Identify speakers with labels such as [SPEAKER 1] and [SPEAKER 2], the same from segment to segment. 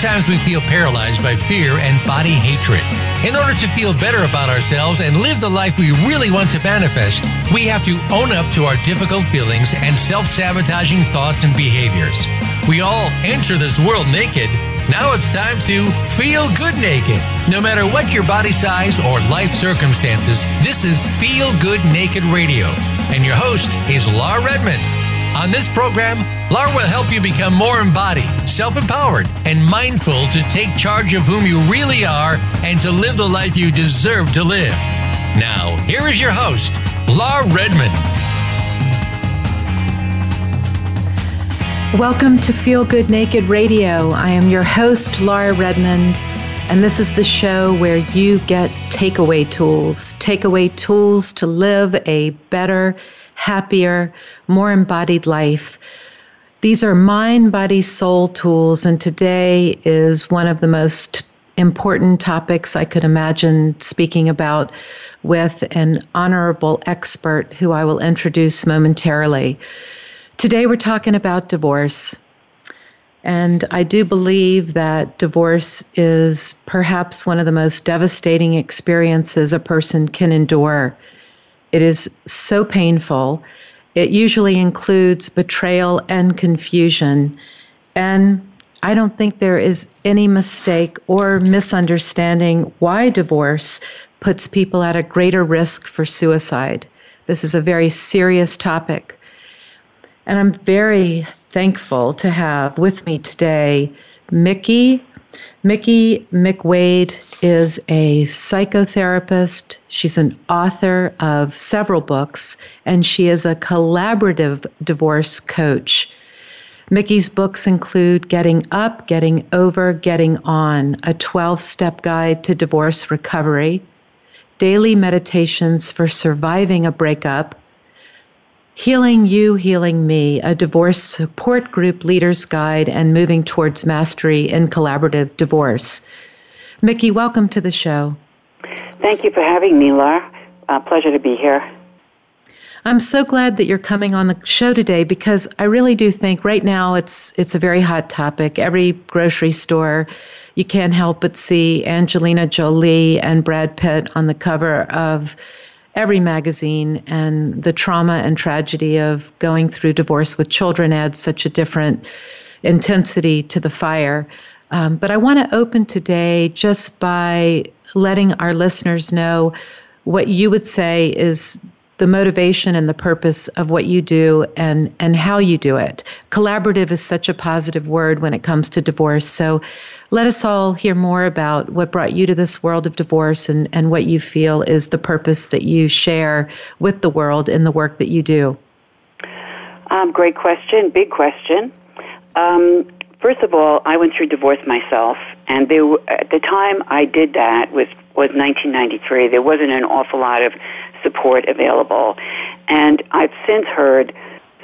[SPEAKER 1] times we feel paralyzed by fear and body hatred. In order to feel better about ourselves and live the life we really want to manifest, we have to own up to our difficult feelings and self sabotaging thoughts and behaviors. We all enter this world naked. Now it's time to feel good naked. No matter what your body size or life circumstances, this is Feel Good Naked Radio. And your host is Laura Redmond. On this program, Laura will help you become more embodied, self empowered, and mindful to take charge of whom you really are and to live the life you deserve to live. Now, here is your host, Laura Redmond.
[SPEAKER 2] Welcome to Feel Good Naked Radio. I am your host, Laura Redmond, and this is the show where you get takeaway tools, takeaway tools to live a better, happier, more embodied life. These are mind, body, soul tools, and today is one of the most important topics I could imagine speaking about with an honorable expert who I will introduce momentarily. Today we're talking about divorce. And I do believe that divorce is perhaps one of the most devastating experiences a person can endure. It is so painful. It usually includes betrayal and confusion. And I don't think there is any mistake or misunderstanding why divorce puts people at a greater risk for suicide. This is a very serious topic. And I'm very thankful to have with me today Micki Micki McWade is a psychotherapist. She's an author of several books, and she is a collaborative divorce coach. Micki's books include Getting Up, Getting Over, Getting On, a 12 step guide to divorce recovery, Daily Meditations for Surviving a Breakup, Healing You, Healing Me, a divorce support group leader's guide and moving towards mastery in collaborative divorce. Micki, welcome to the show.
[SPEAKER 3] Thank you for having me, Laura. Uh, pleasure to be here.
[SPEAKER 2] I'm so glad that you're coming on the show today because I really do think right now it's it's a very hot topic. Every grocery store, you can't help but see Angelina Jolie and Brad Pitt on the cover of every magazine, and the trauma and tragedy of going through divorce with children adds such a different intensity to the fire. Um, but I want to open today just by letting our listeners know what you would say is the motivation and the purpose of what you do and, and how you do it. Collaborative is such a positive word when it comes to divorce. So let us all hear more about what brought you to this world of divorce and, and what you feel is the purpose that you share with the world in the work that you do.
[SPEAKER 3] Um, great question, big question. Um, first of all, I went through divorce myself, and there, at the time I did that was was 1993. There wasn't an awful lot of support available. And I've since heard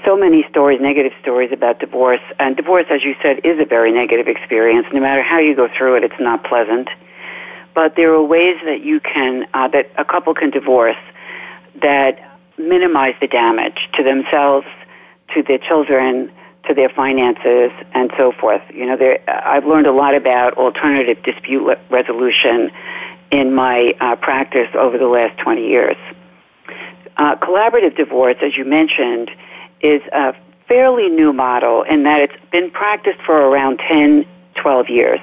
[SPEAKER 3] so many stories, negative stories about divorce. And divorce, as you said, is a very negative experience. No matter how you go through it, it's not pleasant. But there are ways that you can, uh, that a couple can divorce that minimize the damage to themselves, to their children, to their finances, and so forth. You know, there, I've learned a lot about alternative dispute resolution in my uh, practice over the last 20 years. Uh, collaborative divorce, as you mentioned, is a fairly new model in that it's been practiced for around 10, 12 years.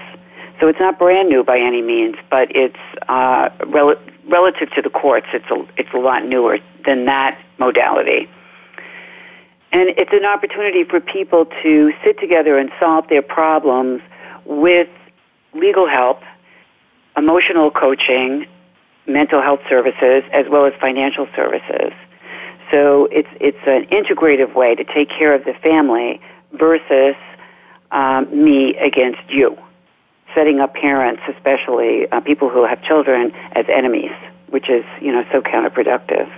[SPEAKER 3] So it's not brand new by any means, but it's uh, rel- relative to the courts, it's a, it's a lot newer than that modality. And it's an opportunity for people to sit together and solve their problems with legal help, emotional coaching, mental health services as well as financial services. So it's it's an integrative way to take care of the family versus um, me against you, setting up parents, especially uh, people who have children, as enemies, which is you know so counterproductive.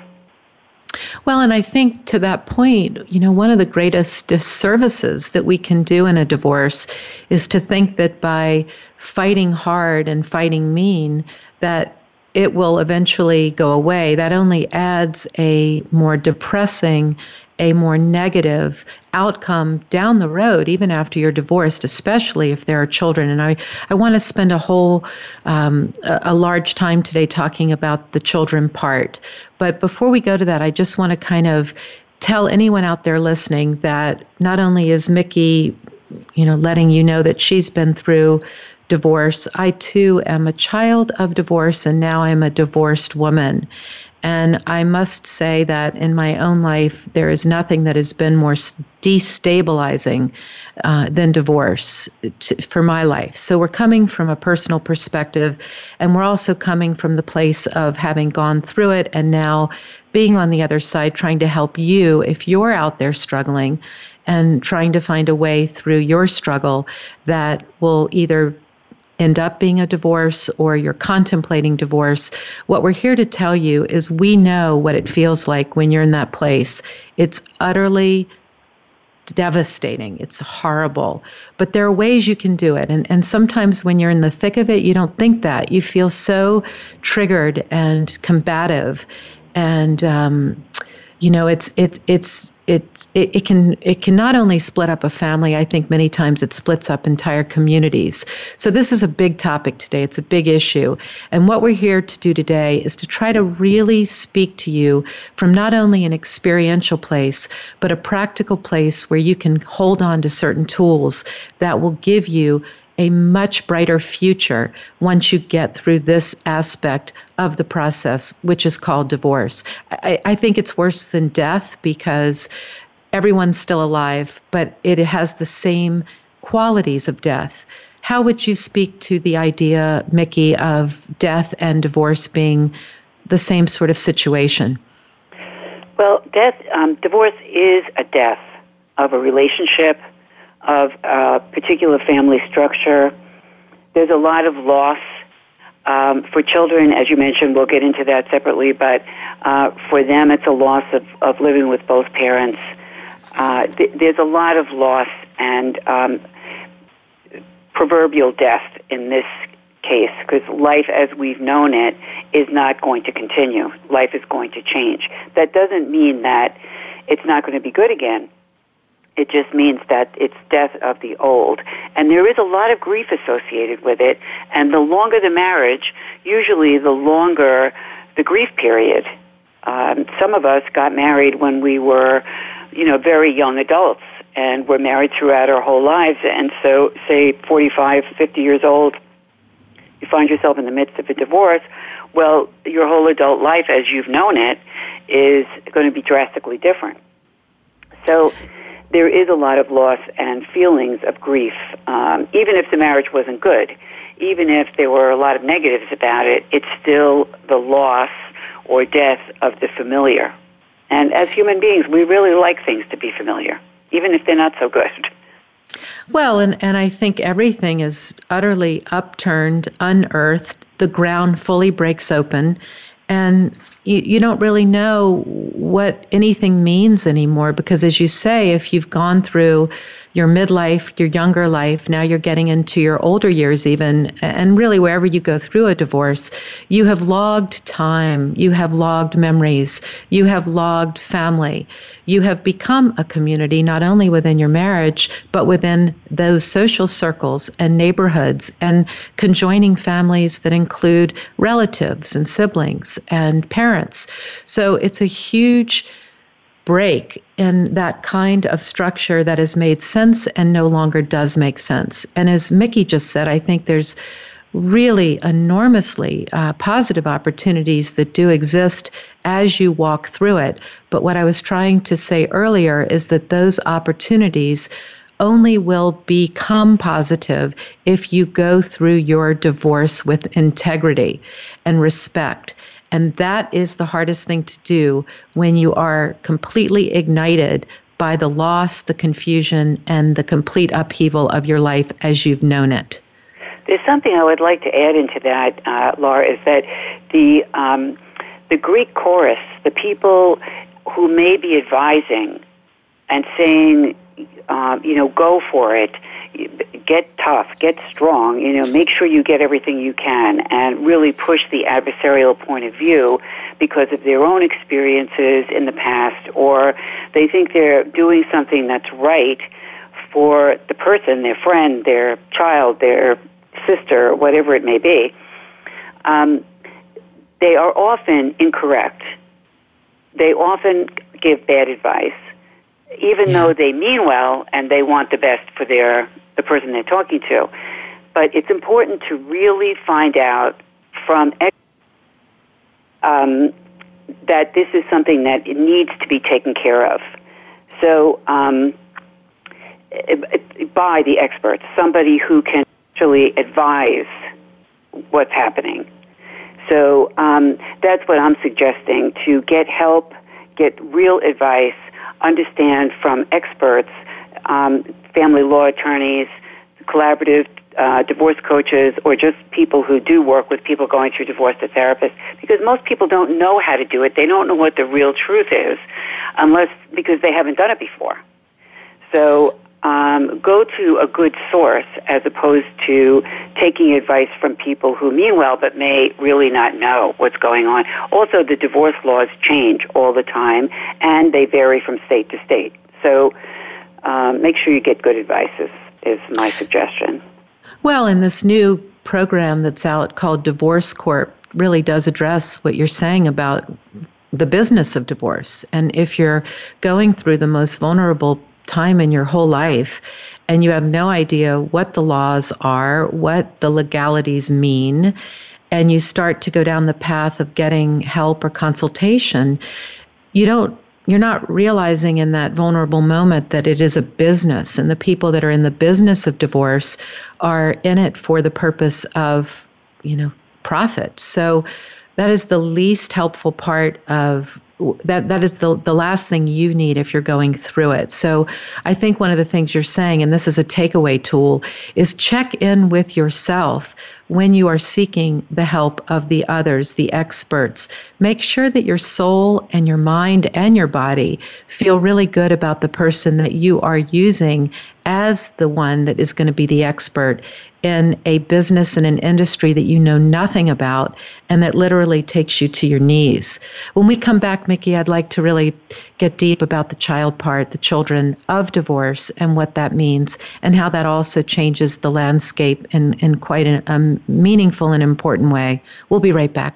[SPEAKER 2] Well, and I think to that point, you know, one of the greatest disservices that we can do in a divorce is to think that by fighting hard and fighting mean, that it will eventually go away. That only adds a more depressing a more negative outcome down the road, even after you're divorced, especially if there are children. And I, I want to spend a whole, um, a, a large time today talking about the children part. But before we go to that, I just want to kind of tell anyone out there listening that not only is Micki, you know, letting you know that she's been through divorce, I too am a child of divorce, and now I'm a divorced woman. And I must say that in my own life, there is nothing that has been more destabilizing uh, than divorce to, for my life. So we're coming from a personal perspective, and we're also coming from the place of having gone through it and now being on the other side, trying to help you if you're out there struggling and trying to find a way through your struggle that will either end up being a divorce or you're contemplating divorce, what we're here to tell you is we know what it feels like when you're in that place. It's utterly devastating. It's horrible. But there are ways you can do it. And, and sometimes when you're in the thick of it, you don't think that. You feel so triggered and combative. And, um, you know it's it's it's it, it, it can it can not only split up a family i think many times it splits up entire communities. So this is a big topic today. It's a big issue. And what we're here to do today is to try to really speak to you from not only an experiential place but a practical place where you can hold on to certain tools that will give you a much brighter future once you get through this aspect of the process, which is called divorce. I, I, think it's worse than death because everyone's still alive, but it has the same qualities of death. How would you speak to the idea, Micki, of death and divorce being the same sort of situation?
[SPEAKER 3] Well, death, um, divorce is a death of a relationship of a particular family structure. There's a lot of loss. Um, for children, as you mentioned, we'll get into that separately, but uh, for them, it's a loss of, of living with both parents. Uh, th- there's a lot of loss and um, proverbial death in this case because life as we've known it is not going to continue. Life is going to change. That doesn't mean that it's not going to be good again. It just means that it's death of the old. And there is a lot of grief associated with it. And the longer the marriage, usually the longer the grief period. Um, some of us got married when we were, you know, very young adults and were married throughout our whole lives. And so, say, 45, 50 years old, you find yourself in the midst of a divorce. Well, your whole adult life as you've known it is going to be drastically different. So, there is a lot of loss and feelings of grief, um, even if the marriage wasn't good, even if there were a lot of negatives about it. It's still the loss or death of the familiar. And as human beings, we really like things to be familiar, even if they're not so good.
[SPEAKER 2] Well, and, and I think everything is utterly upturned, unearthed. The ground fully breaks open, and you, you don't really know what anything means anymore because as you say if you've gone through your midlife your younger life now you're getting into your older years even and really wherever you go through a divorce you have logged time you have logged memories you have logged family you have become a community not only within your marriage but within those social circles and neighborhoods and conjoining families that include relatives and siblings and parents. So it's a huge break in that kind of structure that has made sense and no longer does make sense. And as Micki just said, I think there's really enormously uh, positive opportunities that do exist as you walk through it. But what I was trying to say earlier is that those opportunities only will become positive if you go through your divorce with integrity and respect. And that is the hardest thing to do when you are completely ignited by the loss, the confusion, and the complete upheaval of your life as you've known it.
[SPEAKER 3] There's something I would like to add into that, uh, Laura, is that the um, the Greek chorus, the people who may be advising and saying, uh, you know, go for it, get tough, get strong, you know, make sure you get everything you can and really push the adversarial point of view. because of their own experiences in the past, or they think they're doing something that's right for the person, their friend, their child, their sister, whatever it may be, um, they are often incorrect. They often give bad advice, even yeah. though they mean well and they want the best for their the person they're talking to. But it's important to really find out from um, that this is something that needs to be taken care of. So, um, by the experts, somebody who can actually advise what's happening. So um, that's what I'm suggesting to get help, get real advice, understand from experts, um, family law attorneys, collaborative uh, divorce coaches, or just people who do work with people going through divorce to therapists, because most people don't know how to do it. They don't know what the real truth is, unless because they haven't done it before. So um, go to a good source as opposed to taking advice from people who mean well but may really not know what's going on. Also, the divorce laws change all the time and they vary from state to state. So um, make sure you get good advice is, is my suggestion.
[SPEAKER 2] Well, in this new program that's out called Divorce Corp really does address what you're saying about the business of divorce. And if you're going through the most vulnerable time in your whole life and you have no idea what the laws are, what the legalities mean, and you start to go down the path of getting help or consultation, you don't you're not realizing in that vulnerable moment that it is a business and the people that are in the business of divorce are in it for the purpose of, you know, profit. So that is the least helpful part of that that is the the last thing you need if you're going through it. So I think one of the things you're saying and this is a takeaway tool is check in with yourself when you are seeking the help of the others, the experts. Make sure that your soul and your mind and your body feel really good about the person that you are using as the one that is going to be the expert in a business and an industry that you know nothing about and that literally takes you to your knees. When we come back, Micki, I'd like to really get deep about the child part, the children of divorce, and what that means, and how that also changes the landscape in, in quite a, a meaningful and important way. We'll be right back.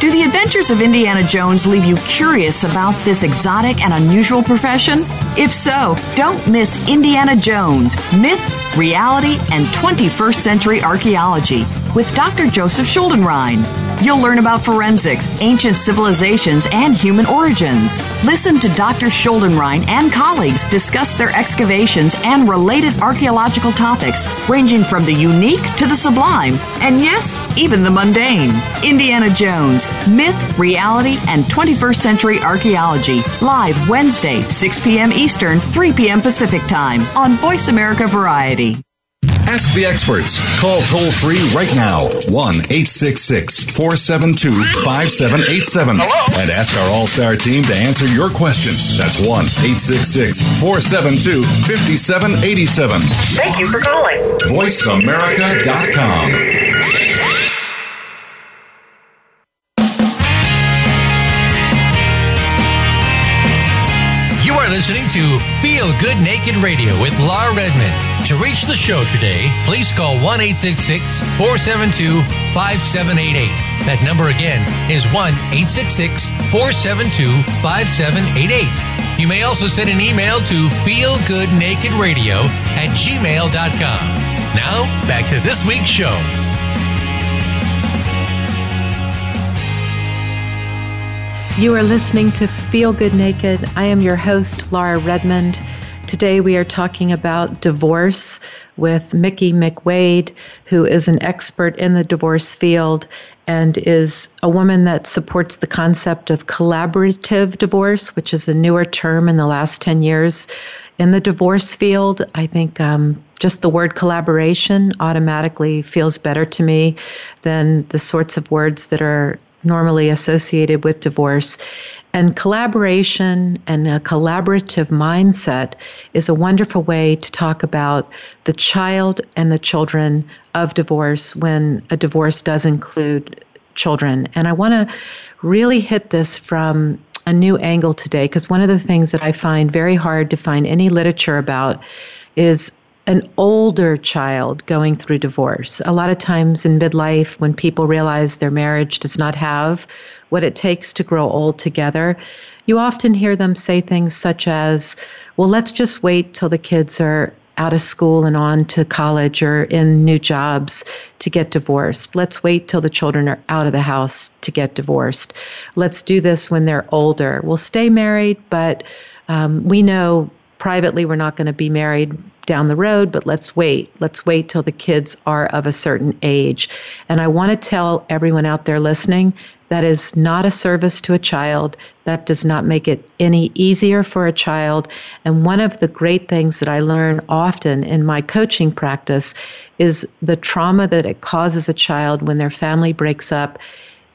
[SPEAKER 4] Do the adventures of Indiana Jones leave you curious about this exotic and unusual profession? If so, don't miss Indiana Jones Myth, Reality, and 21st Century Archaeology with Dr. Joseph Schuldenrein. You'll learn about forensics, ancient civilizations, and human origins. Listen to Dr. Schuldenrein and colleagues discuss their excavations and related archaeological topics, ranging from the unique to the sublime, and yes, even the mundane. Indiana Jones, Myth, Reality, and 21st Century Archaeology, live Wednesday, 6 p.m. Eastern, 3 p.m. Pacific Time on Voice America Variety.
[SPEAKER 5] Ask the experts. Call toll free right now 1 866 472 5787 and ask our All Star team to answer your question. That's 1 866 472 5787.
[SPEAKER 4] Thank you for calling.
[SPEAKER 5] VoiceAmerica.com.
[SPEAKER 1] listening to Feel Good Naked Radio with Laura Redmond. To reach the show today, please call 1 472 5788. That number again is 1 472 5788. You may also send an email to feelgoodnakedradio at gmail.com. Now, back to this week's show.
[SPEAKER 2] You are listening to Feel Good Naked. I am your host, Laura Redmond. Today we are talking about divorce with Micki McWade, who is an expert in the divorce field and is a woman that supports the concept of collaborative divorce, which is a newer term in the last 10 years in the divorce field. I think um, just the word collaboration automatically feels better to me than the sorts of words that are normally associated with divorce. And collaboration and a collaborative mindset is a wonderful way to talk about the child and the children of divorce when a divorce does include children. And I want to really hit this from a new angle today because one of the things that I find very hard to find any literature about is an older child going through divorce. A lot of times in midlife, when people realize their marriage does not have what it takes to grow old together, you often hear them say things such as, Well, let's just wait till the kids are out of school and on to college or in new jobs to get divorced. Let's wait till the children are out of the house to get divorced. Let's do this when they're older. We'll stay married, but um, we know privately we're not going to be married down the road, but let's wait. Let's wait till the kids are of a certain age. And I want to tell everyone out there listening that is not a service to a child. That does not make it any easier for a child. And one of the great things that I learn often in my coaching practice is the trauma that it causes a child when their family breaks up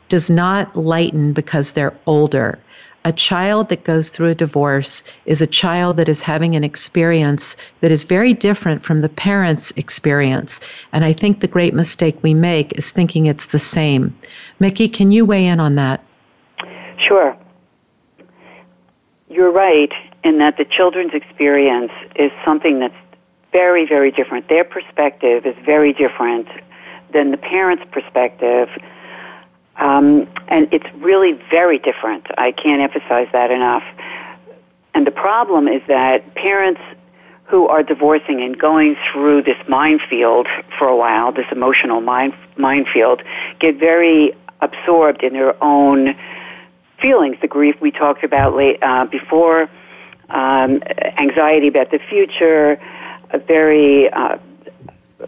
[SPEAKER 2] does not lighten because they're older a child that goes through a divorce is a child that is having an experience that is very different from the parent's experience. And I think the great mistake we make is thinking it's the same. Micki, can you weigh in on that?
[SPEAKER 3] Sure. You're right in that the children's experience is something that's very, very different. Their perspective is very different than the parent's perspective um, and it's really very different. I can't emphasize that enough. And the problem is that parents who are divorcing and going through this minefield for a while, this emotional mine, minefield, get very absorbed in their own feelings, the grief we talked about late, uh, before, um, anxiety about the future, very, uh,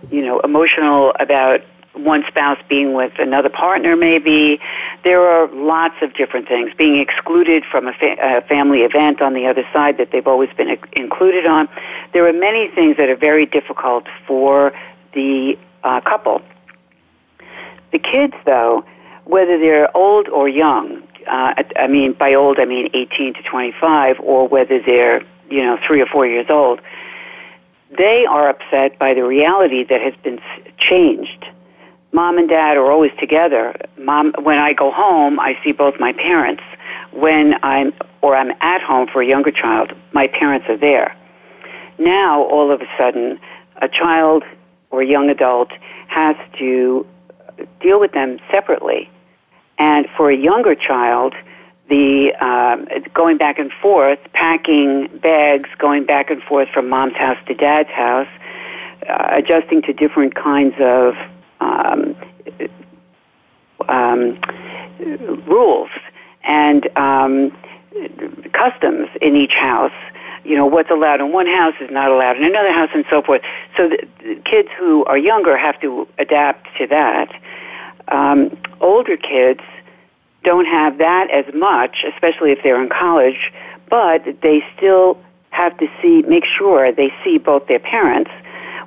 [SPEAKER 3] you know, emotional about one spouse being with another partner maybe. There are lots of different things. Being excluded from a, fa- a family event on the other side that they've always been included on. There are many things that are very difficult for the uh, couple. The kids, though, whether they're old or young, uh, I mean, by old I mean 18 to 25, or whether they're, you know, three or four years old, they are upset by the reality that has been changed mom and dad are always together. Mom, when I go home, I see both my parents. When I'm or I'm at home for a younger child, my parents are there. Now, all of a sudden, a child or a young adult has to deal with them separately. And for a younger child, the um, going back and forth, packing bags, going back and forth from mom's house to dad's house, uh, adjusting to different kinds of um, um, rules and um, customs in each house. You know, what's allowed in one house is not allowed in another house, and so forth. So the, the kids who are younger have to adapt to that. Um, older kids don't have that as much, especially if they're in college, but they still have to see, make sure they see both their parents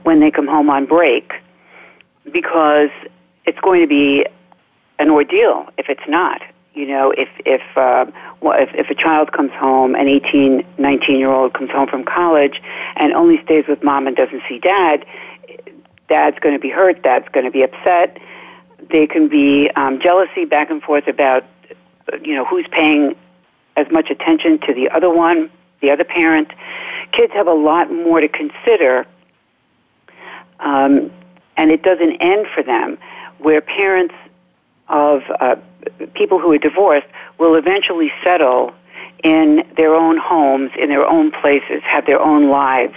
[SPEAKER 3] when they come home on break because it's going to be an ordeal if it's not. You know, if if uh, if, if a child comes home, an 18, 19 year old comes home from college, and only stays with mom and doesn't see dad, dad's going to be hurt. Dad's going to be upset. There can be um, jealousy back and forth about, you know, who's paying as much attention to the other one, the other parent. Kids have a lot more to consider um, and it doesn't end for them, where parents of uh, people who are divorced will eventually settle in their own homes, in their own places, have their own lives.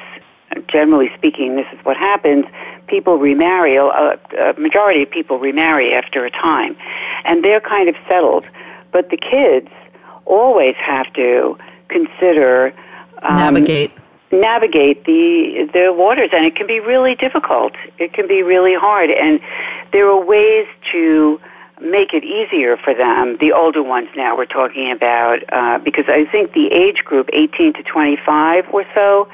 [SPEAKER 3] Generally speaking, this is what happens. People remarry, a, a majority of people remarry after a time, and they're kind of settled. But the kids always have to consider
[SPEAKER 2] um, navigate
[SPEAKER 3] navigate the the waters and it can be really difficult. It can be really hard and there are ways to make it easier for them the older ones now we're talking about uh, because i think the age group 18 to 25 or so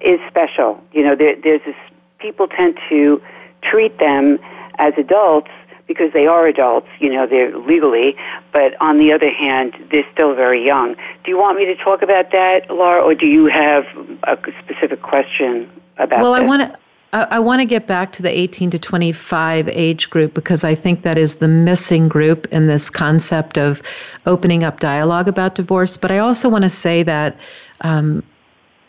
[SPEAKER 3] is special. You know there, there's this people tend to treat them as adults because they are adults, you know, they're legally, but on the other hand, they're still very young. Do you want me to talk about that, Laura, or do you have a specific question about
[SPEAKER 2] Well,
[SPEAKER 3] this?
[SPEAKER 2] I want to. I want to get back to the 18 to 25 age group because I think that is the missing group in this concept of opening up dialogue about divorce. But I also want to say that um,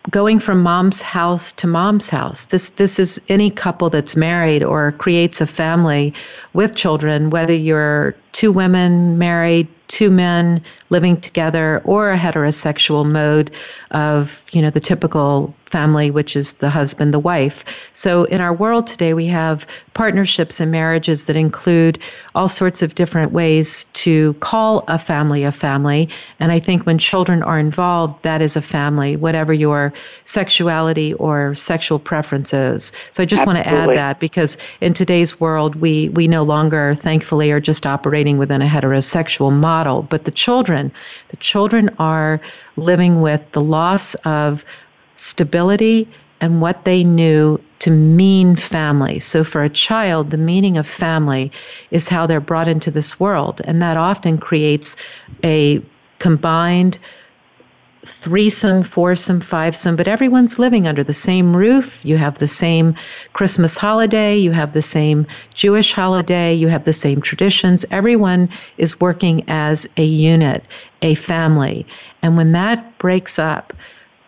[SPEAKER 2] going from mom's house to mom's house. This this is any couple that's married or creates a family with children, whether you're two women married, two men living together, or a heterosexual mode of, you know, the typical family, which is the husband, the wife. So in our world today, we have partnerships and marriages that include all sorts of different ways to call a family a family. And I think when children are involved, that is a family, whatever your sexuality or sexual preference is. So I just want to add that because in today's world, we, we no longer, thankfully, are just operating within a heterosexual model. But the children, the children are living with the loss of stability and what they knew to mean family. So, for a child, the meaning of family is how they're brought into this world. And that often creates a combined threesome, foursome, fivesome, but everyone's living under the same roof. You have the same Christmas holiday, you have the same Jewish holiday, you have the same traditions. Everyone is working as a unit, a family. And when that breaks up,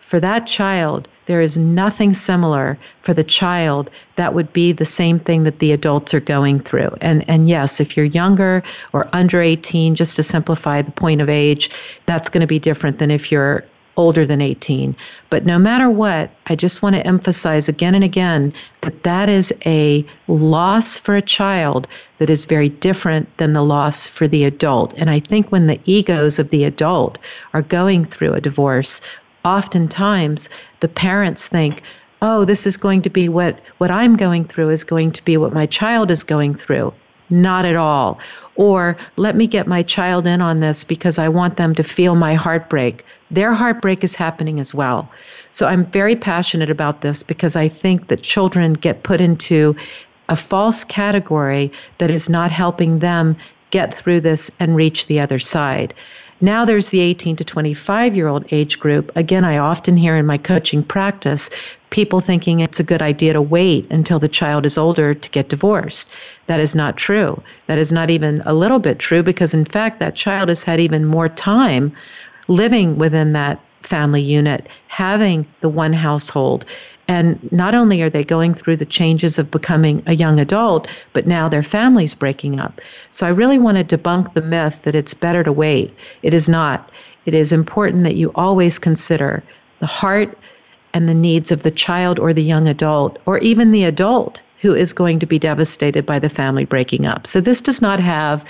[SPEAKER 2] for that child, there is nothing similar for the child that would be the same thing that the adults are going through. And and yes, if you're younger or under 18, just to simplify the point of age, that's going to be different than if you're older than 18. But no matter what, I just want to emphasize again and again that that is a loss for a child that is very different than the loss for the adult. And I think when the egos of the adult are going through a divorce, oftentimes the parents think, oh, this is going to be what, what I'm going through is going to be what my child is going through. Not at all. Or let me get my child in on this because I want them to feel my heartbreak. Their heartbreak is happening as well. So I'm very passionate about this because I think that children get put into a false category that is not helping them get through this and reach the other side. Now there's the 18 to 25 year old age group. Again, I often hear in my coaching practice people thinking it's a good idea to wait until the child is older to get divorced. That is not true. That is not even a little bit true because, in fact, that child has had even more time living within that family unit, having the one household, and not only are they going through the changes of becoming a young adult, but now their family's breaking up. So I really want to debunk the myth that it's better to wait. It is not. It is important that you always consider the heart and the needs of the child or the young adult, or even the adult who is going to be devastated by the family breaking up. So this does not have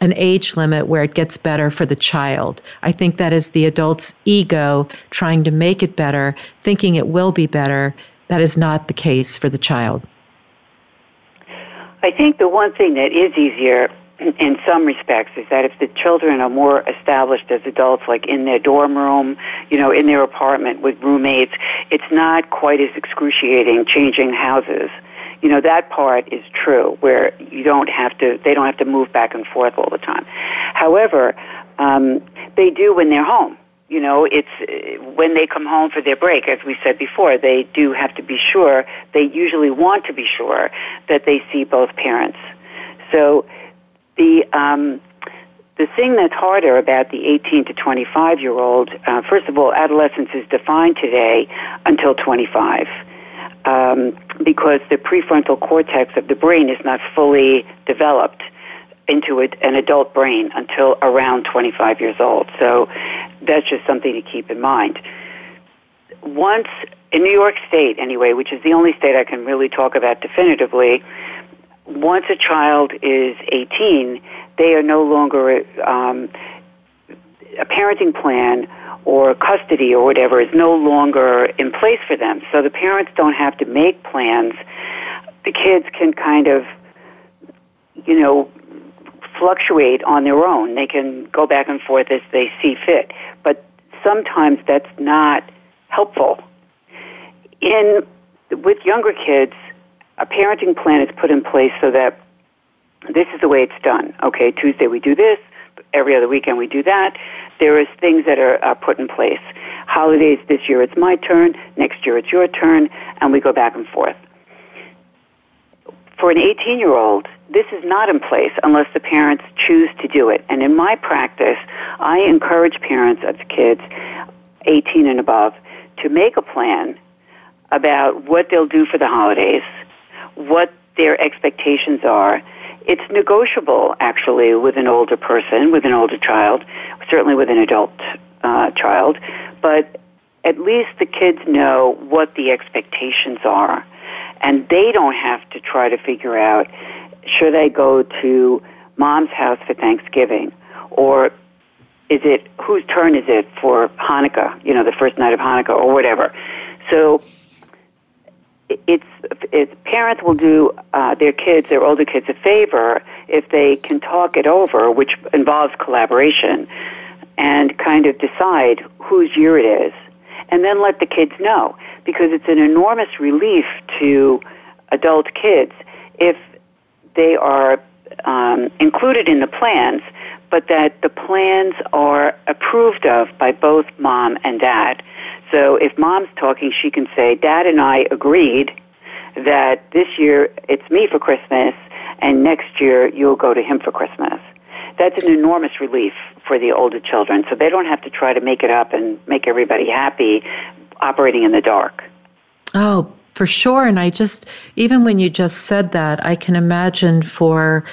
[SPEAKER 2] an age limit where it gets better for the child. I think that is the adult's ego trying to make it better, thinking it will be better. That is not the case for the child.
[SPEAKER 3] I think the one thing that is easier in some respects is that if the children are more established as adults, like in their dorm room, you know, in their apartment with roommates, it's not quite as excruciating changing houses you know that part is true where you don't have to they don't have to move back and forth all the time. However um, they do when they're home. You know it's when they come home for their break as we said before they do have to be sure they usually want to be sure that they see both parents. So the um, the thing that's harder about the 18 to 25 year old, uh, first of all, adolescence is defined today until 25 um, because the prefrontal cortex of the brain is not fully developed into a, an adult brain until around 25 years old. So that's just something to keep in mind. Once in New York State, anyway, which is the only state I can really talk about definitively, once a child is 18, they are no longer um, a parenting plan or custody or whatever is no longer in place for them. So the parents don't have to make plans. The kids can kind of, you know, fluctuate on their own. They can go back and forth as they see fit. But sometimes that's not helpful. In with younger kids, a parenting plan is put in place so that this is the way it's done. Okay, Tuesday we do this, every other weekend we do that. There is things that are, are put in place. Holidays this year it's my turn, next year it's your turn, and we go back and forth. For an 18 year old, this is not in place unless the parents choose to do it. And in my practice, I encourage parents of kids 18 and above to make a plan about what they'll do for the holidays, what their expectations are. It's negotiable, actually, with an older person, with an older child, certainly with an adult uh, child, but at least the kids know what the expectations are. And they don't have to try to figure out should I go to mom's house for Thanksgiving or is it whose turn is it for Hanukkah, you know, the first night of Hanukkah or whatever. So it's, it's parents will do uh, their kids, their older kids, a favor if they can talk it over, which involves collaboration, and kind of decide whose year it is, and then let the kids know because it's an enormous relief to adult kids if they are um, included in the plans, but that the plans are approved of by both mom and dad. So if mom's talking, she can say, Dad and I agreed that this year it's me for Christmas and next year you'll go to him for Christmas. That's an enormous relief for the older children. So they don't have to try to make it up and make everybody happy operating in the dark.
[SPEAKER 2] Oh, for sure. And I just, even when you just said that, I can imagine for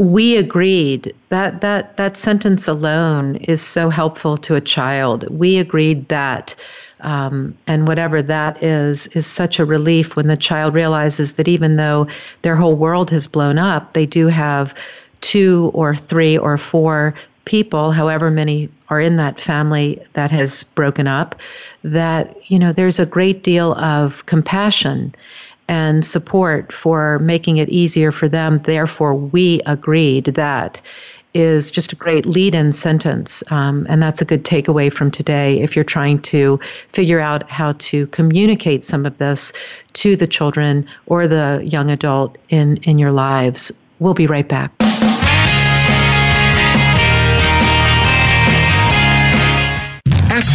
[SPEAKER 2] we agreed that that that sentence alone is so helpful to a child. We agreed that um, and whatever that is is such a relief when the child realizes that even though their whole world has blown up they do have two or three or four people however many are in that family that has broken up that you know there's a great deal of compassion and support for making it easier for them. Therefore, we agreed that is just a great lead in sentence. Um, and that's a good takeaway from today if you're trying to figure out how to communicate some of this to the children or the young adult in, in your lives. We'll be right back.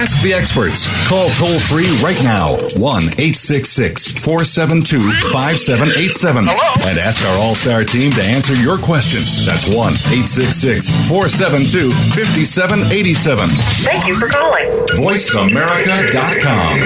[SPEAKER 5] Ask the experts. Call toll free right now 1 866 472 5787 and ask our All Star team to answer your question. That's 1 866 472 5787.
[SPEAKER 6] Thank you for calling.
[SPEAKER 5] VoiceAmerica.com.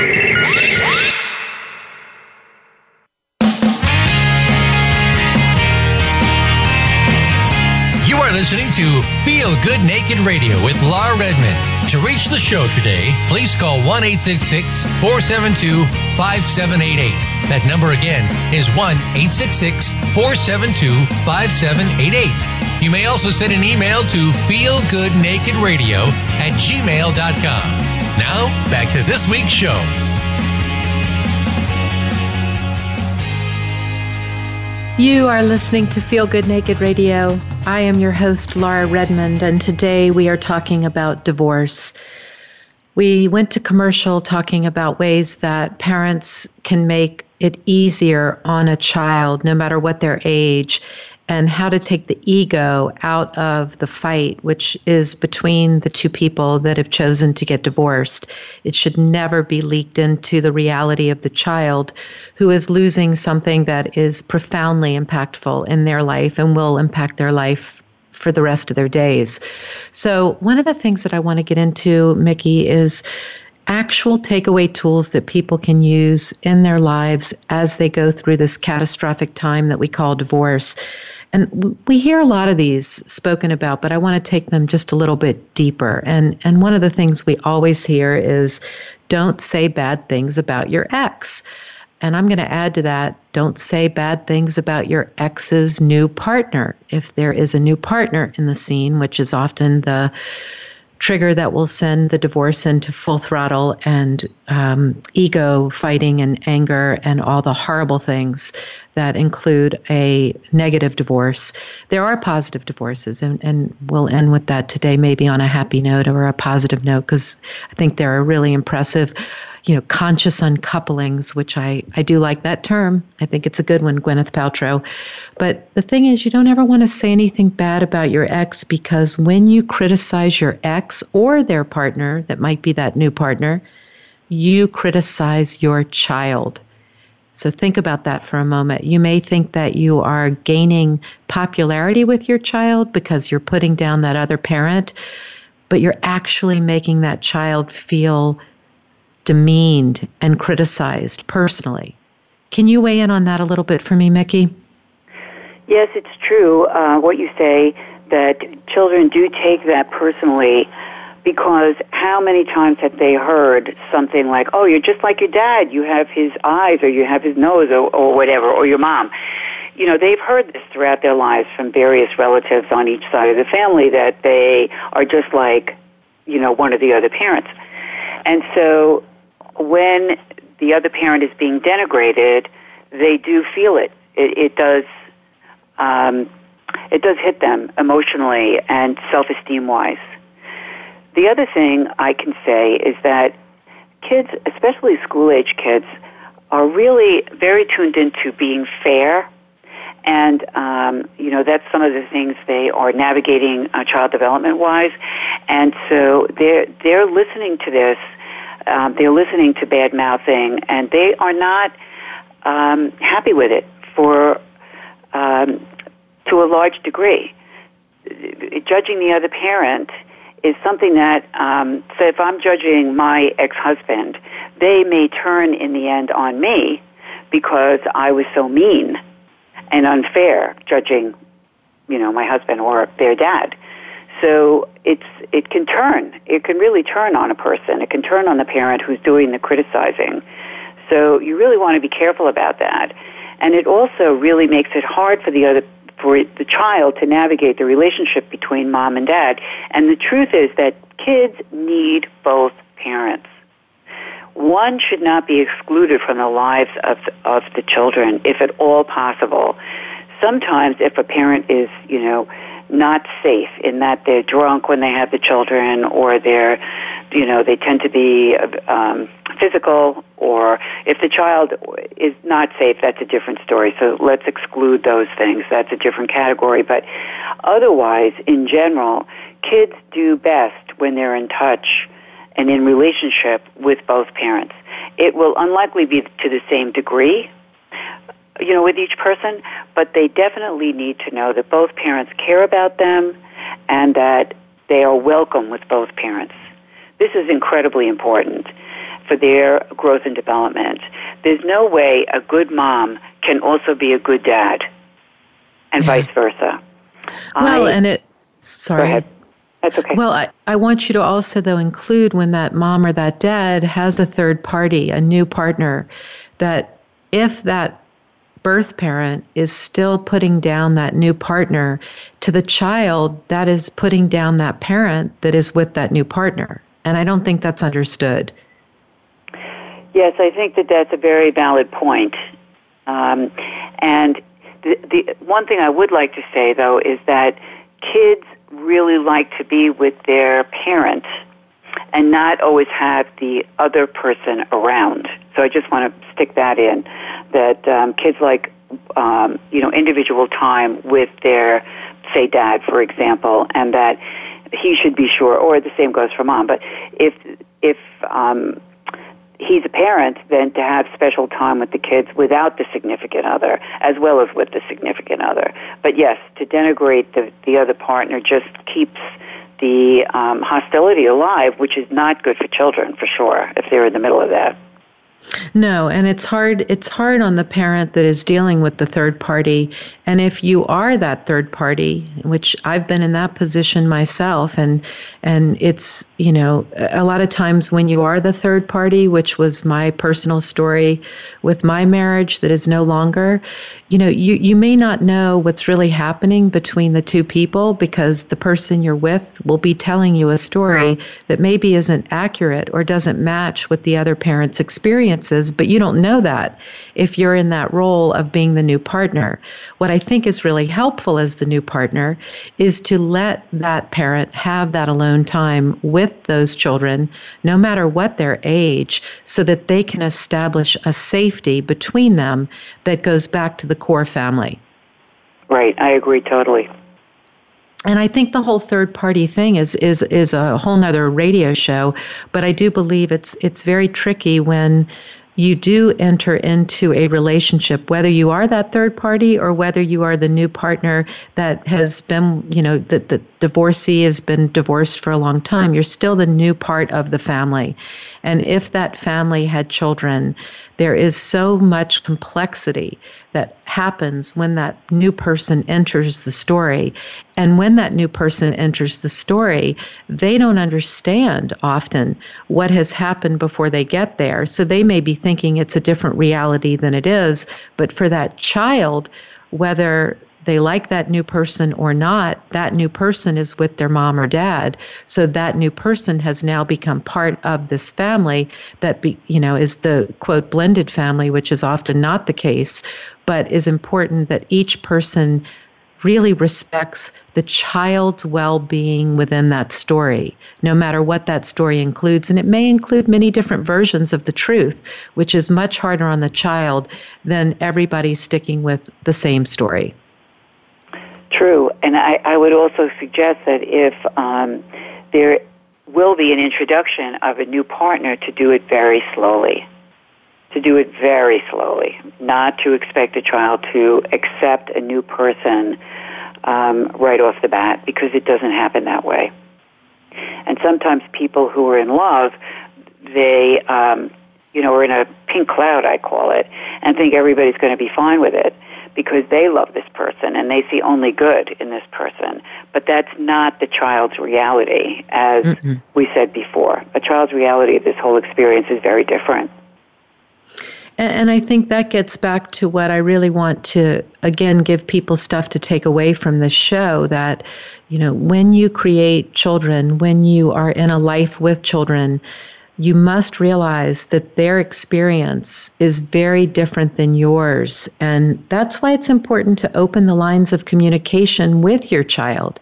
[SPEAKER 1] You are listening to Feel Good Naked Radio with Laura Redmond. To reach the show today, please call 1 472 5788. That number again is 1 472 5788. You may also send an email to feelgoodnakedradio at gmail.com. Now, back to this week's show.
[SPEAKER 2] You are listening to Feel Good Naked Radio. I am your host, Laura Redmond, and today we are talking about divorce. We went to commercial talking about ways that parents can make it easier on a child, no matter what their age. And how to take the ego out of the fight, which is between the two people that have chosen to get divorced. It should never be leaked into the reality of the child who is losing something that is profoundly impactful in their life and will impact their life for the rest of their days. So, one of the things that I want to get into, Micki, is actual takeaway tools that people can use in their lives as they go through this catastrophic time that we call divorce. And we hear a lot of these spoken about, but I want to take them just a little bit deeper. And and one of the things we always hear is don't say bad things about your ex. And I'm going to add to that don't say bad things about your ex's new partner. If there is a new partner in the scene, which is often the trigger that will send the divorce into full throttle and um, ego fighting and anger and all the horrible things that include a negative divorce. There are positive divorces, and, and we'll end with that today, maybe on a happy note or a positive note, because I think there are really impressive you know, conscious uncouplings, which I, I do like that term. I think it's a good one, Gwyneth Paltrow. But the thing is, you don't ever want to say anything bad about your ex because when you criticize your ex or their partner, that might be that new partner, you criticize your child. So think about that for a moment. You may think that you are gaining popularity with your child because you're putting down that other parent, but you're actually making that child feel demeaned and criticized personally. Can you weigh in on that a little bit for me, Micki?
[SPEAKER 3] Yes, it's true uh, what you say that children do take that personally because how many times have they heard something like, oh, you're just like your dad, you have his eyes or you have his nose or, or whatever, or your mom. You know, they've heard this throughout their lives from various relatives on each side of the family that they are just like, you know, one of the other parents. And so when the other parent is being denigrated, they do feel it. It, it does. Um, it does hit them emotionally and self-esteem wise. The other thing I can say is that kids, especially school age kids, are really very tuned into being fair. And, um, you know, that's some of the things they are navigating uh, child development wise. And so they're, they're listening to this um, they're listening to bad mouthing, and they are not um, happy with it for um, to a large degree. Judging the other parent is something that, um, so if I'm judging my ex-husband, they may turn in the end on me because I was so mean and unfair judging, you know, my husband or their dad. So it's it can turn. It can really turn on a person. It can turn on the parent who's doing the criticizing. So you really want to be careful about that. And it also really makes it hard for the other for the child to navigate the relationship between mom and dad. And the truth is that kids need both parents. One should not be excluded from the lives of of the children if at all possible. Sometimes if a parent is, you know, not safe in that they're drunk when they have the children or they're you know they tend to be um, physical or if the child is not safe that's a different story. So let's exclude those things. That's a different category. But otherwise in general kids do best when they're in touch and in relationship with both parents. It will unlikely be to the same degree you know, with each person, but they definitely need to know that both parents care about them and that they are welcome with both parents. This is incredibly important for their growth and development. There's no way a good mom can also be a good dad, and yeah. vice versa.
[SPEAKER 2] Well, I, and it, sorry.
[SPEAKER 3] Go ahead. That's okay.
[SPEAKER 2] Well, I, I want you to also, though, include when that mom or that dad has a third party, a new partner, that if that birth parent is still putting down that new partner to the child that is putting down that parent that is with that new partner. And I don't think that's understood.
[SPEAKER 3] Yes, I think that that's a very valid point. Um, and the, the one thing I would like to say, though, is that kids really like to be with their parent and not always have the other person around. So I just want to stick that in that um, kids like um, you know individual time with their say dad, for example, and that he should be sure, or the same goes for mom. But if if um, he's a parent, then to have special time with the kids without the significant other, as well as with the significant other. But yes, to denigrate the the other partner just keeps the um, hostility alive, which is not good for children, for sure, if they're in the middle of that.
[SPEAKER 2] No, and it's hard it's hard on the parent that is dealing with the third party. And if you are that third party, which I've been in that position myself and and it's, you know, a lot of times when you are the third party, which was my personal story with my marriage that is no longer, you know, you you may not know what's really happening between the two people because the person you're with will be telling you a story that maybe isn't accurate or doesn't match what the other parent's experience experiences, but you don't know that if you're in that role of being the new partner. What I think is really helpful as the new partner is to let that parent have that alone time with those children, no matter what their age, so that they can establish a safety between them that goes back to the core family.
[SPEAKER 3] Right, I agree totally
[SPEAKER 2] and I think the whole third party thing is is is a whole nother radio show, but I do believe it's it's very tricky when you do enter into a relationship, whether you are that third party or whether you are the new partner that has been, you know, that the divorcee has been divorced for a long time, you're still the new part of the family. And if that family had children, there is so much complexity that happens when that new person enters the story. And when that new person enters the story, they don't understand often what has happened before they get there. So they may be thinking it's a different reality than it is. But for that child, whether they like that new person or not, that new person is with their mom or dad. So that new person has now become part of this family that be, you know is the quote blended family, which is often not the case, but is important that each person really respects the child's well being within that story, no matter what that story includes. And it may include many different versions of the truth, which is much harder on the child than everybody sticking with the same story.
[SPEAKER 3] True, and I, I would also suggest that if um, there will be an introduction of a new partner, to do it very slowly. To do it very slowly, not to expect a child to accept a new person um, right off the bat, because it doesn't happen that way. And sometimes people who are in love, they, um, you know, are in a pink cloud, I call it, and think everybody's going to be fine with it because they love this person and they see only good in this person. But that's not the child's reality, as Mm-mm. we said before. A child's reality of this whole experience is very different.
[SPEAKER 2] And I think that gets back to what I really want to, again, give people stuff to take away from this show that, you know, when you create children, when you are in a life with children, you must realize that their experience is very different than yours. And that's why it's important to open the lines of communication with your child.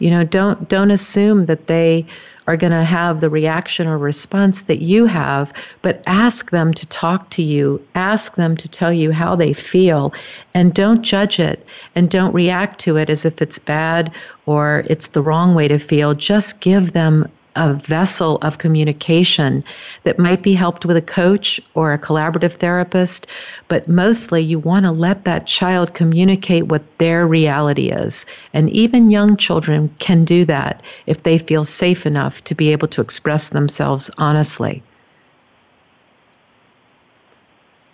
[SPEAKER 2] You know, don't don't assume that they are going to have the reaction or response that you have, but ask them to talk to you, ask them to tell you how they feel, and don't judge it and don't react to it as if it's bad or it's the wrong way to feel. Just give them a vessel of communication that might be helped with a coach or a collaborative therapist, but mostly you want to let that child communicate what their reality is. And even young children can do that if they feel safe enough to be able to express themselves honestly.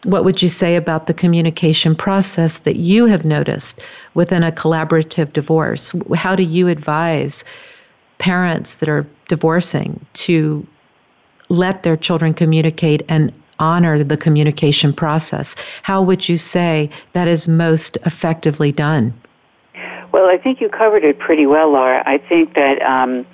[SPEAKER 2] What would you say about the communication process that you have noticed within a collaborative divorce? How do you advise parents that are divorcing to let their children communicate and honor the communication process. How would you say that is most effectively done?
[SPEAKER 3] Well, I think you covered it pretty well, Laura. I think that, um,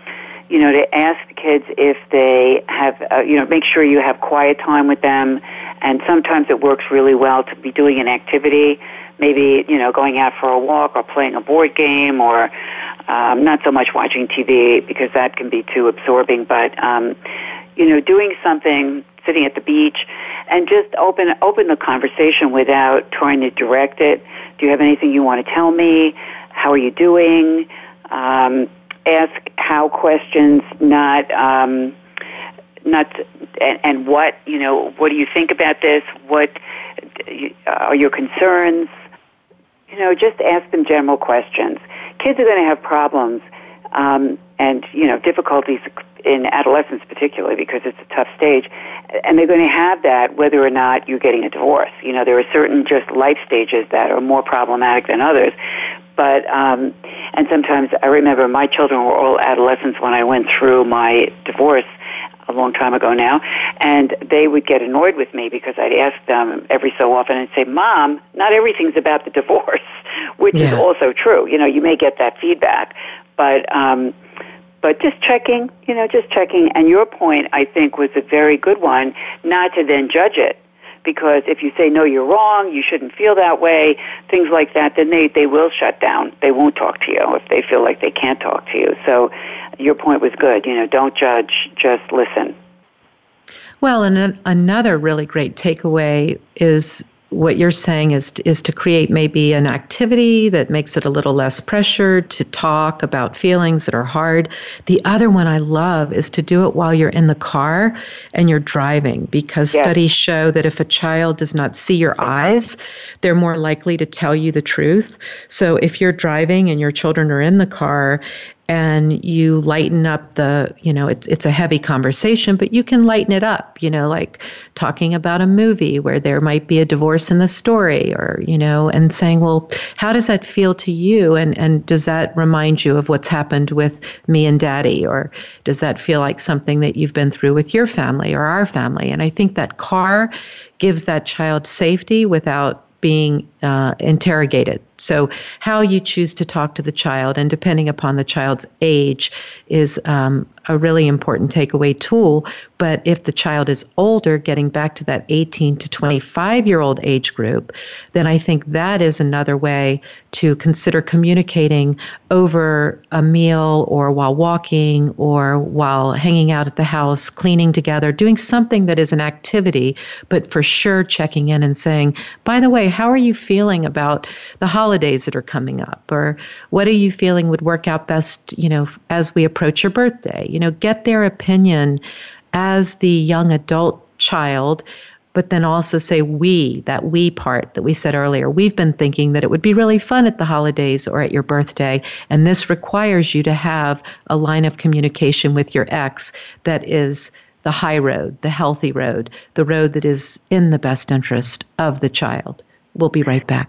[SPEAKER 3] you know, to ask the kids if they have, uh, you know, make sure you have quiet time with them. And sometimes it works really well to be doing an activity, maybe, you know, going out for a walk or playing a board game or um, not so much watching TV because that can be too absorbing, but um, you know, doing something, sitting at the beach, and just open open the conversation without trying to direct it. Do you have anything you want to tell me? How are you doing? Um, ask how questions, not um, not and, and what you know. What do you think about this? What are your concerns? You know, just ask them general questions. Kids are going to have problems um, and you know difficulties in adolescence, particularly because it's a tough stage, and they're going to have that whether or not you're getting a divorce. You know, there are certain just life stages that are more problematic than others. But um, and sometimes I remember my children were all adolescents when I went through my divorce a long time ago now, and they would get annoyed with me because I'd ask them every so often and say, "Mom, not everything's about the divorce," which yeah. is also true. You know, you may get that feedback, but um, but just checking, you know, just checking. And your point, I think, was a very good one, not to then judge it. Because if you say, no, you're wrong, you shouldn't feel that way, things like that, then they, they will shut down. They won't talk to you if they feel like they can't talk to you. So your point was good. You know, don't judge, just listen.
[SPEAKER 2] Well, and another really great takeaway is what you're saying is is to create maybe an activity that makes it a little less pressure to talk about feelings that are hard. The other one I love is to do it while you're in the car and you're driving because yes. studies show that if a child does not see your eyes, they're more likely to tell you the truth. So if you're driving and your children are in the car and you lighten up the you know it's it's a heavy conversation but you can lighten it up you know like talking about a movie where there might be a divorce in the story or you know and saying well how does that feel to you? And and does that remind you of what's happened with me and daddy? Or does that feel like something that you've been through with your family or our family? And i think that car gives that child safety without being uh, interrogated. So, how you choose to talk to the child, and depending upon the child's age, is um, a really important takeaway tool. But if the child is older, getting back to that 18 to 25 year old age group, then I think that is another way to consider communicating over a meal or while walking or while hanging out at the house, cleaning together, doing something that is an activity, but for sure checking in and saying, by the way, how are you feeling about the holidays that are coming up? Or what are you feeling would work out best, you know, as we approach your birthday? you know, get their opinion as the young adult child but then also say we, that we part that we said earlier. We've been thinking that it would be really fun at the holidays or at your birthday, and this requires you to have a line of communication with your ex that is the high road, the healthy road, the road that is in the best interest of the child. We'll be right back.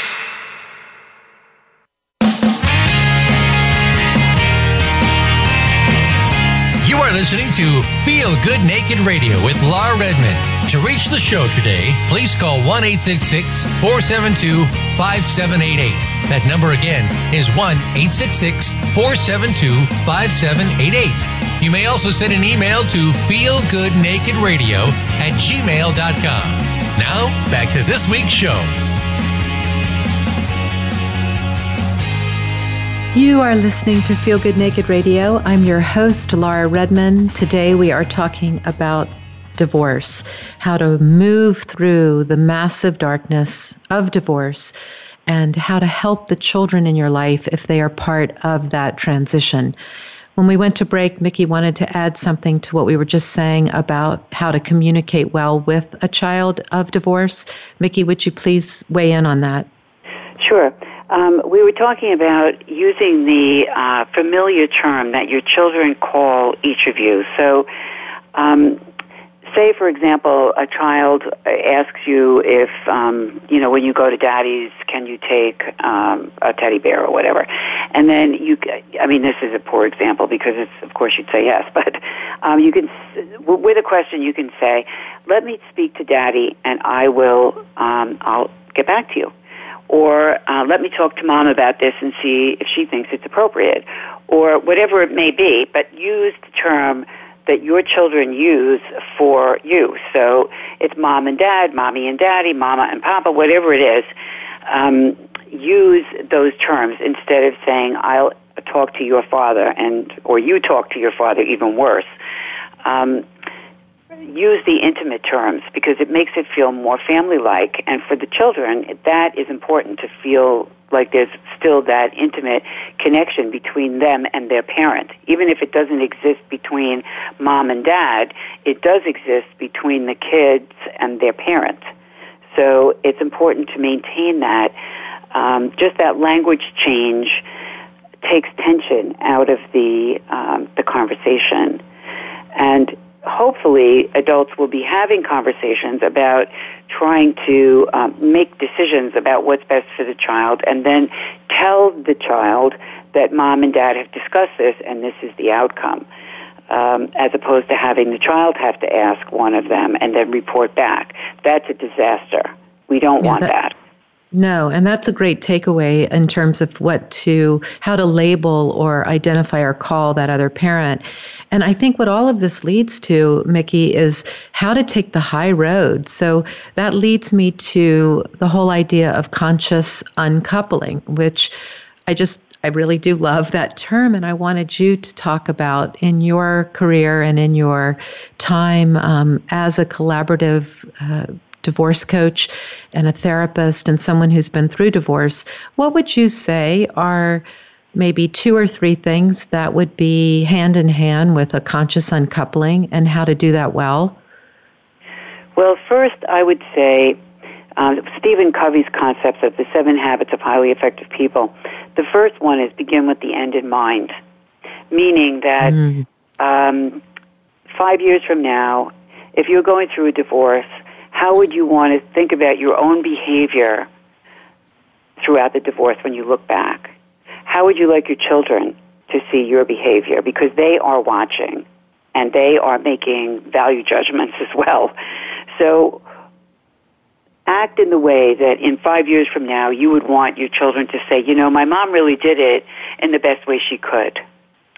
[SPEAKER 1] are listening to Feel Good Naked Radio with Laura Redmond. To reach the show today, please call 1 472 5788. That number again is 1 472 5788. You may also send an email to feelgoodnakedradio at gmail.com. Now, back to this week's show.
[SPEAKER 2] You are listening to Feel Good Naked Radio. I'm your host, Laura Redmond. Today we are talking about divorce, how to move through the massive darkness of divorce, and how to help the children in your life if they are part of that transition. When we went to break, Micki wanted to add something to what we were just saying about how to communicate well with a child of divorce. Micki, would you please weigh in on that?
[SPEAKER 3] Sure. Um, we were talking about using the uh, familiar term that your children call each of you. So, um, say, for example, a child asks you if, um, you know, when you go to daddy's, can you take um, a teddy bear or whatever? And then you, I mean, this is a poor example because it's, of course, you'd say yes, but um, you can, with a question, you can say, let me speak to daddy and I will, um, I'll get back to you or uh, let me talk to mom about this and see if she thinks it's appropriate, or whatever it may be, but use the term that your children use for you. So it's mom and dad, mommy and daddy, mama and papa, whatever it is. Um, use those terms instead of saying I'll talk to your father and or you talk to your father even worse. Um, use the intimate terms because it makes it feel more family like. And for the children, that is important to feel like there's still that intimate connection between them and their parent. Even if it doesn't exist between mom and dad, it does exist between the kids and their parent. So it's important to maintain that. Um, just that language change takes tension out of the um, the conversation, and hopefully adults will be having conversations about trying to um, make decisions about what's best for the child and then tell the child that mom and dad have discussed this and this is the outcome. Um, as opposed to having the child have to ask one of them and then report back. That's a disaster. We don't yeah, want that, that.
[SPEAKER 2] No, and that's a great takeaway in terms of what to how to label or identify or call that other parent. And I think what all of this leads to, Micki, is how to take the high road. So that leads me to the whole idea of conscious uncoupling, which I just I really do love that term, and I wanted you to talk about in your career and in your time um, as a collaborative uh, divorce coach and a therapist and someone who's been through divorce, what would you say are maybe two or three things that would be hand in hand with a conscious uncoupling and how to do that well?
[SPEAKER 3] Well, first, I would say um, Stephen Covey's concepts of the seven habits of highly effective people. The first one is begin with the end in mind, meaning that mm. um, five years from now, if you're going through a divorce, how would you want to think about your own behavior throughout the divorce when you look back? How would you like your children to see your behavior? Because they are watching and they are making value judgments as well. So act in the way that in five years from now you would want your children to say, you know, my mom really did it in the best way she could,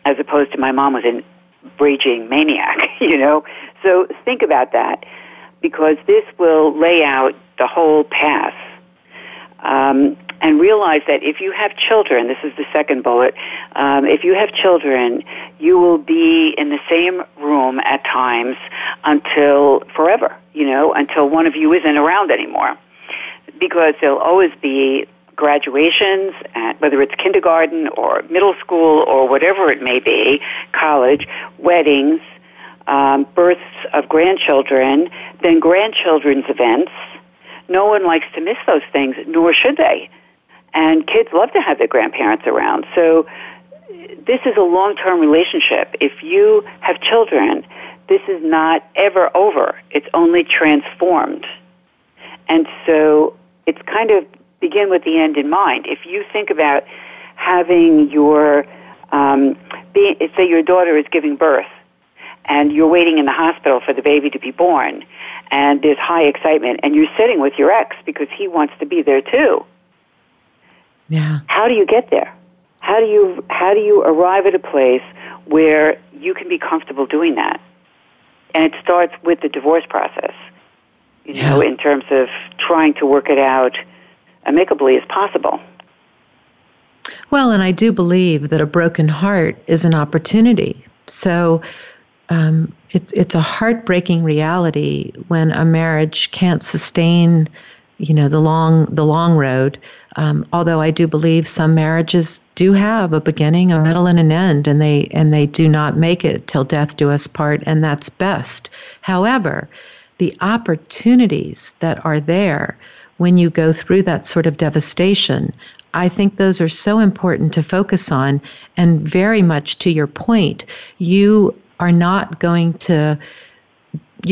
[SPEAKER 3] as opposed to my mom was a raging maniac, you know? So think about that because this will lay out the whole path. Um, and realize that if you have children, this is the second bullet, um, if you have children, you will be in the same room at times until forever, you know, until one of you isn't around anymore. Because there'll always be graduations, whether it's kindergarten or middle school or whatever it may be, college, weddings, um, births of grandchildren, then grandchildren's events. No one likes to miss those things, nor should they. And kids love to have their grandparents around. So this is a long-term relationship. If you have children, this is not ever over. It's only transformed. And so it's kind of begin with the end in mind. If you think about having your, um, be, say your daughter is giving birth, and you're waiting in the hospital for the baby to be born and there's high excitement and you're sitting with your ex because he wants to be there too.
[SPEAKER 2] Yeah.
[SPEAKER 3] How do you get there? How do you how do you arrive at a place where you can be comfortable doing that? And it starts with the divorce process. you know,
[SPEAKER 2] Yeah.
[SPEAKER 3] in terms of trying to work it out amicably as possible.
[SPEAKER 2] Well, and I do believe that a broken heart is an opportunity. So um, it's it's a heartbreaking reality when a marriage can't sustain, you know, the long the long road. Um, although I do believe some marriages do have a beginning, a middle, and an end, and they and they do not make it till death do us part, and that's best. However, the opportunities that are there when you go through that sort of devastation, I think those are so important to focus on. And very much to your point, you are not going to,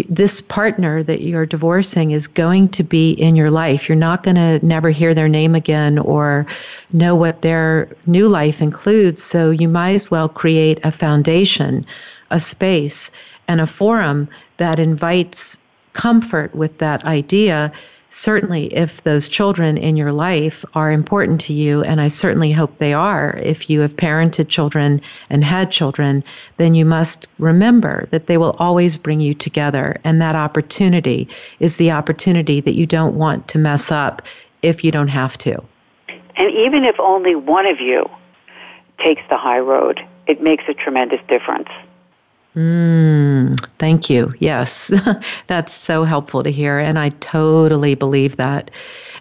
[SPEAKER 2] this partner that you're divorcing is going to be in your life. You're not going to never hear their name again or know what their new life includes. So you might as well create a foundation, a space, and a forum that invites comfort with that idea certainly if those children in your life are important to you, and I certainly hope they are, if you have parented children and had children, then you must remember that they will always bring you together. And that opportunity is the opportunity that you don't want to mess up if you don't have to.
[SPEAKER 3] And even if only one of you takes the high road, it makes a tremendous difference.
[SPEAKER 2] Mm, thank you. Yes, that's so helpful to hear. And I totally believe that.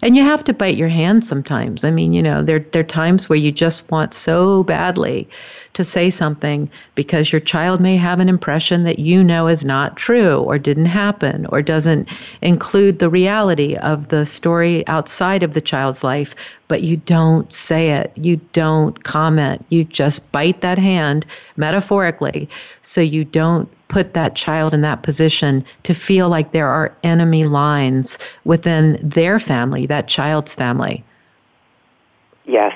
[SPEAKER 2] And you have to bite your hand sometimes. I mean, you know, there, there are times where you just want so badly to say something because your child may have an impression that you know is not true or didn't happen or doesn't include the reality of the story outside of the child's life, but you don't say it. You don't comment. You just bite that hand metaphorically so you don't put that child in that position to feel like there are enemy lines within their family, that child's family.
[SPEAKER 3] Yes.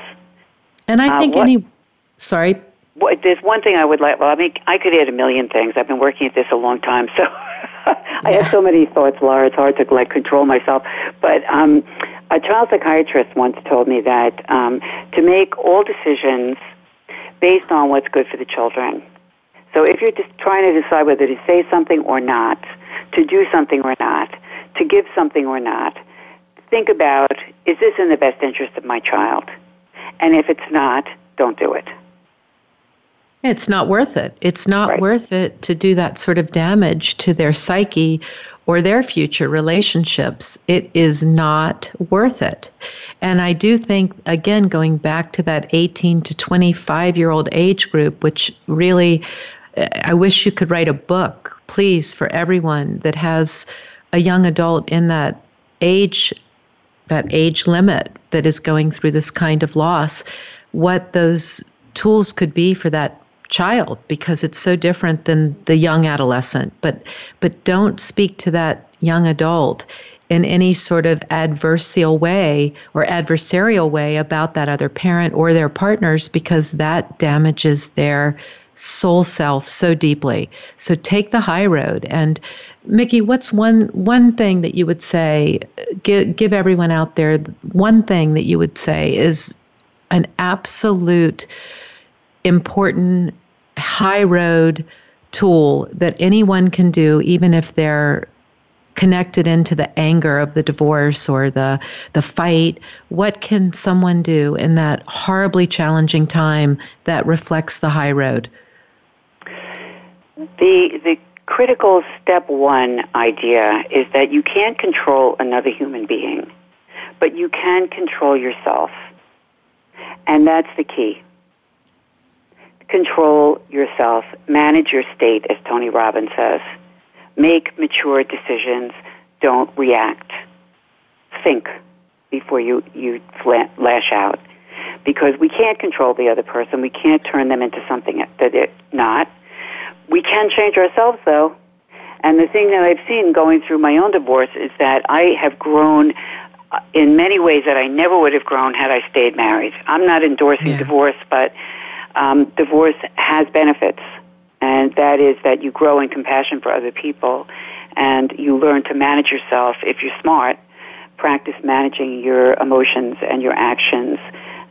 [SPEAKER 2] And I
[SPEAKER 3] Uh,
[SPEAKER 2] think
[SPEAKER 3] what-
[SPEAKER 2] any, sorry,
[SPEAKER 3] Well, there's one thing I would like. Well, I mean, I could add a million things. I've been working at this a long time, so I have so many thoughts, Laura. It's hard to like control myself. But um, a child psychiatrist once told me that um, to make all decisions based on what's good for the children. So if you're just trying to decide whether to say something or not, to do something or not, to give something or not, think about is this in the best interest of my child? And if it's not, don't do it.
[SPEAKER 2] It's not worth it. It's not
[SPEAKER 3] Right.
[SPEAKER 2] worth it to do that sort of damage to their psyche or their future relationships. It is not worth it. And I do think, again, going back to that 18 to 25 year old age group, which really, I wish you could write a book, please, for everyone that has a young adult in that age that age limit that is going through this kind of loss, what those tools could be for that child because it's so different than the young adolescent. But but don't speak to that young adult in any sort of adversarial way or adversarial way about that other parent or their partners because that damages their soul self so deeply. So take the high road. And Micki, what's one one thing that you would say? Give give everyone out there one thing that you would say is an absolute important high road tool that anyone can do, even if they're connected into the anger of the divorce or the the fight what can someone do in that horribly challenging time that reflects the high road
[SPEAKER 3] The the critical step one idea is that you can't control another human being, but you can control yourself. And that's the key. Control yourself, manage your state, as Tony Robbins says. Make mature decisions, don't react. Think before you, you lash out. Because we can't control the other person, we can't turn them into something that they're not. We can change ourselves, though. And the thing that I've seen going through my own divorce is that I have grown uh, in many ways that I never would have grown had I stayed married. I'm not endorsing
[SPEAKER 2] Yeah.
[SPEAKER 3] divorce, but um, divorce has benefits, and that is that you grow in compassion for other people, and you learn to manage yourself if you're smart. Practice managing your emotions and your actions,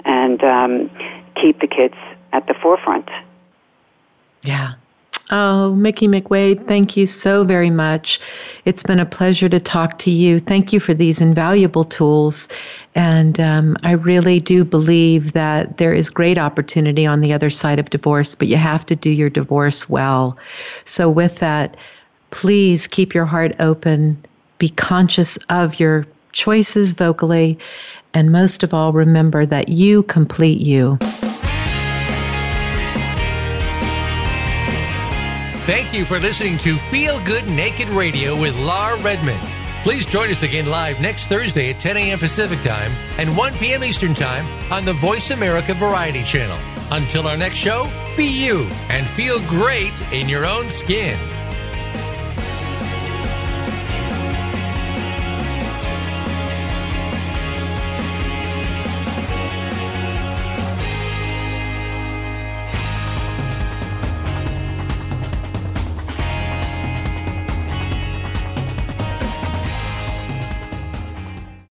[SPEAKER 3] and um, keep the kids at the forefront.
[SPEAKER 2] Yeah. Oh, Micki McWade, thank you so very much. It's been a pleasure to talk to you. Thank you for these invaluable tools. And um, I really do believe that there is great opportunity on the other side of divorce, but you have to do your divorce well. So, with that, please keep your heart open, be conscious of your choices vocally, and most of all, remember that you complete you.
[SPEAKER 1] Thank you for listening to Feel Good Naked Radio with Laura Redmond. Please join us again live next Thursday at 10 a.m. Pacific Time and 1 p.m. Eastern Time on the Voice America Variety Channel. Until our next show, be you and feel great in your own skin.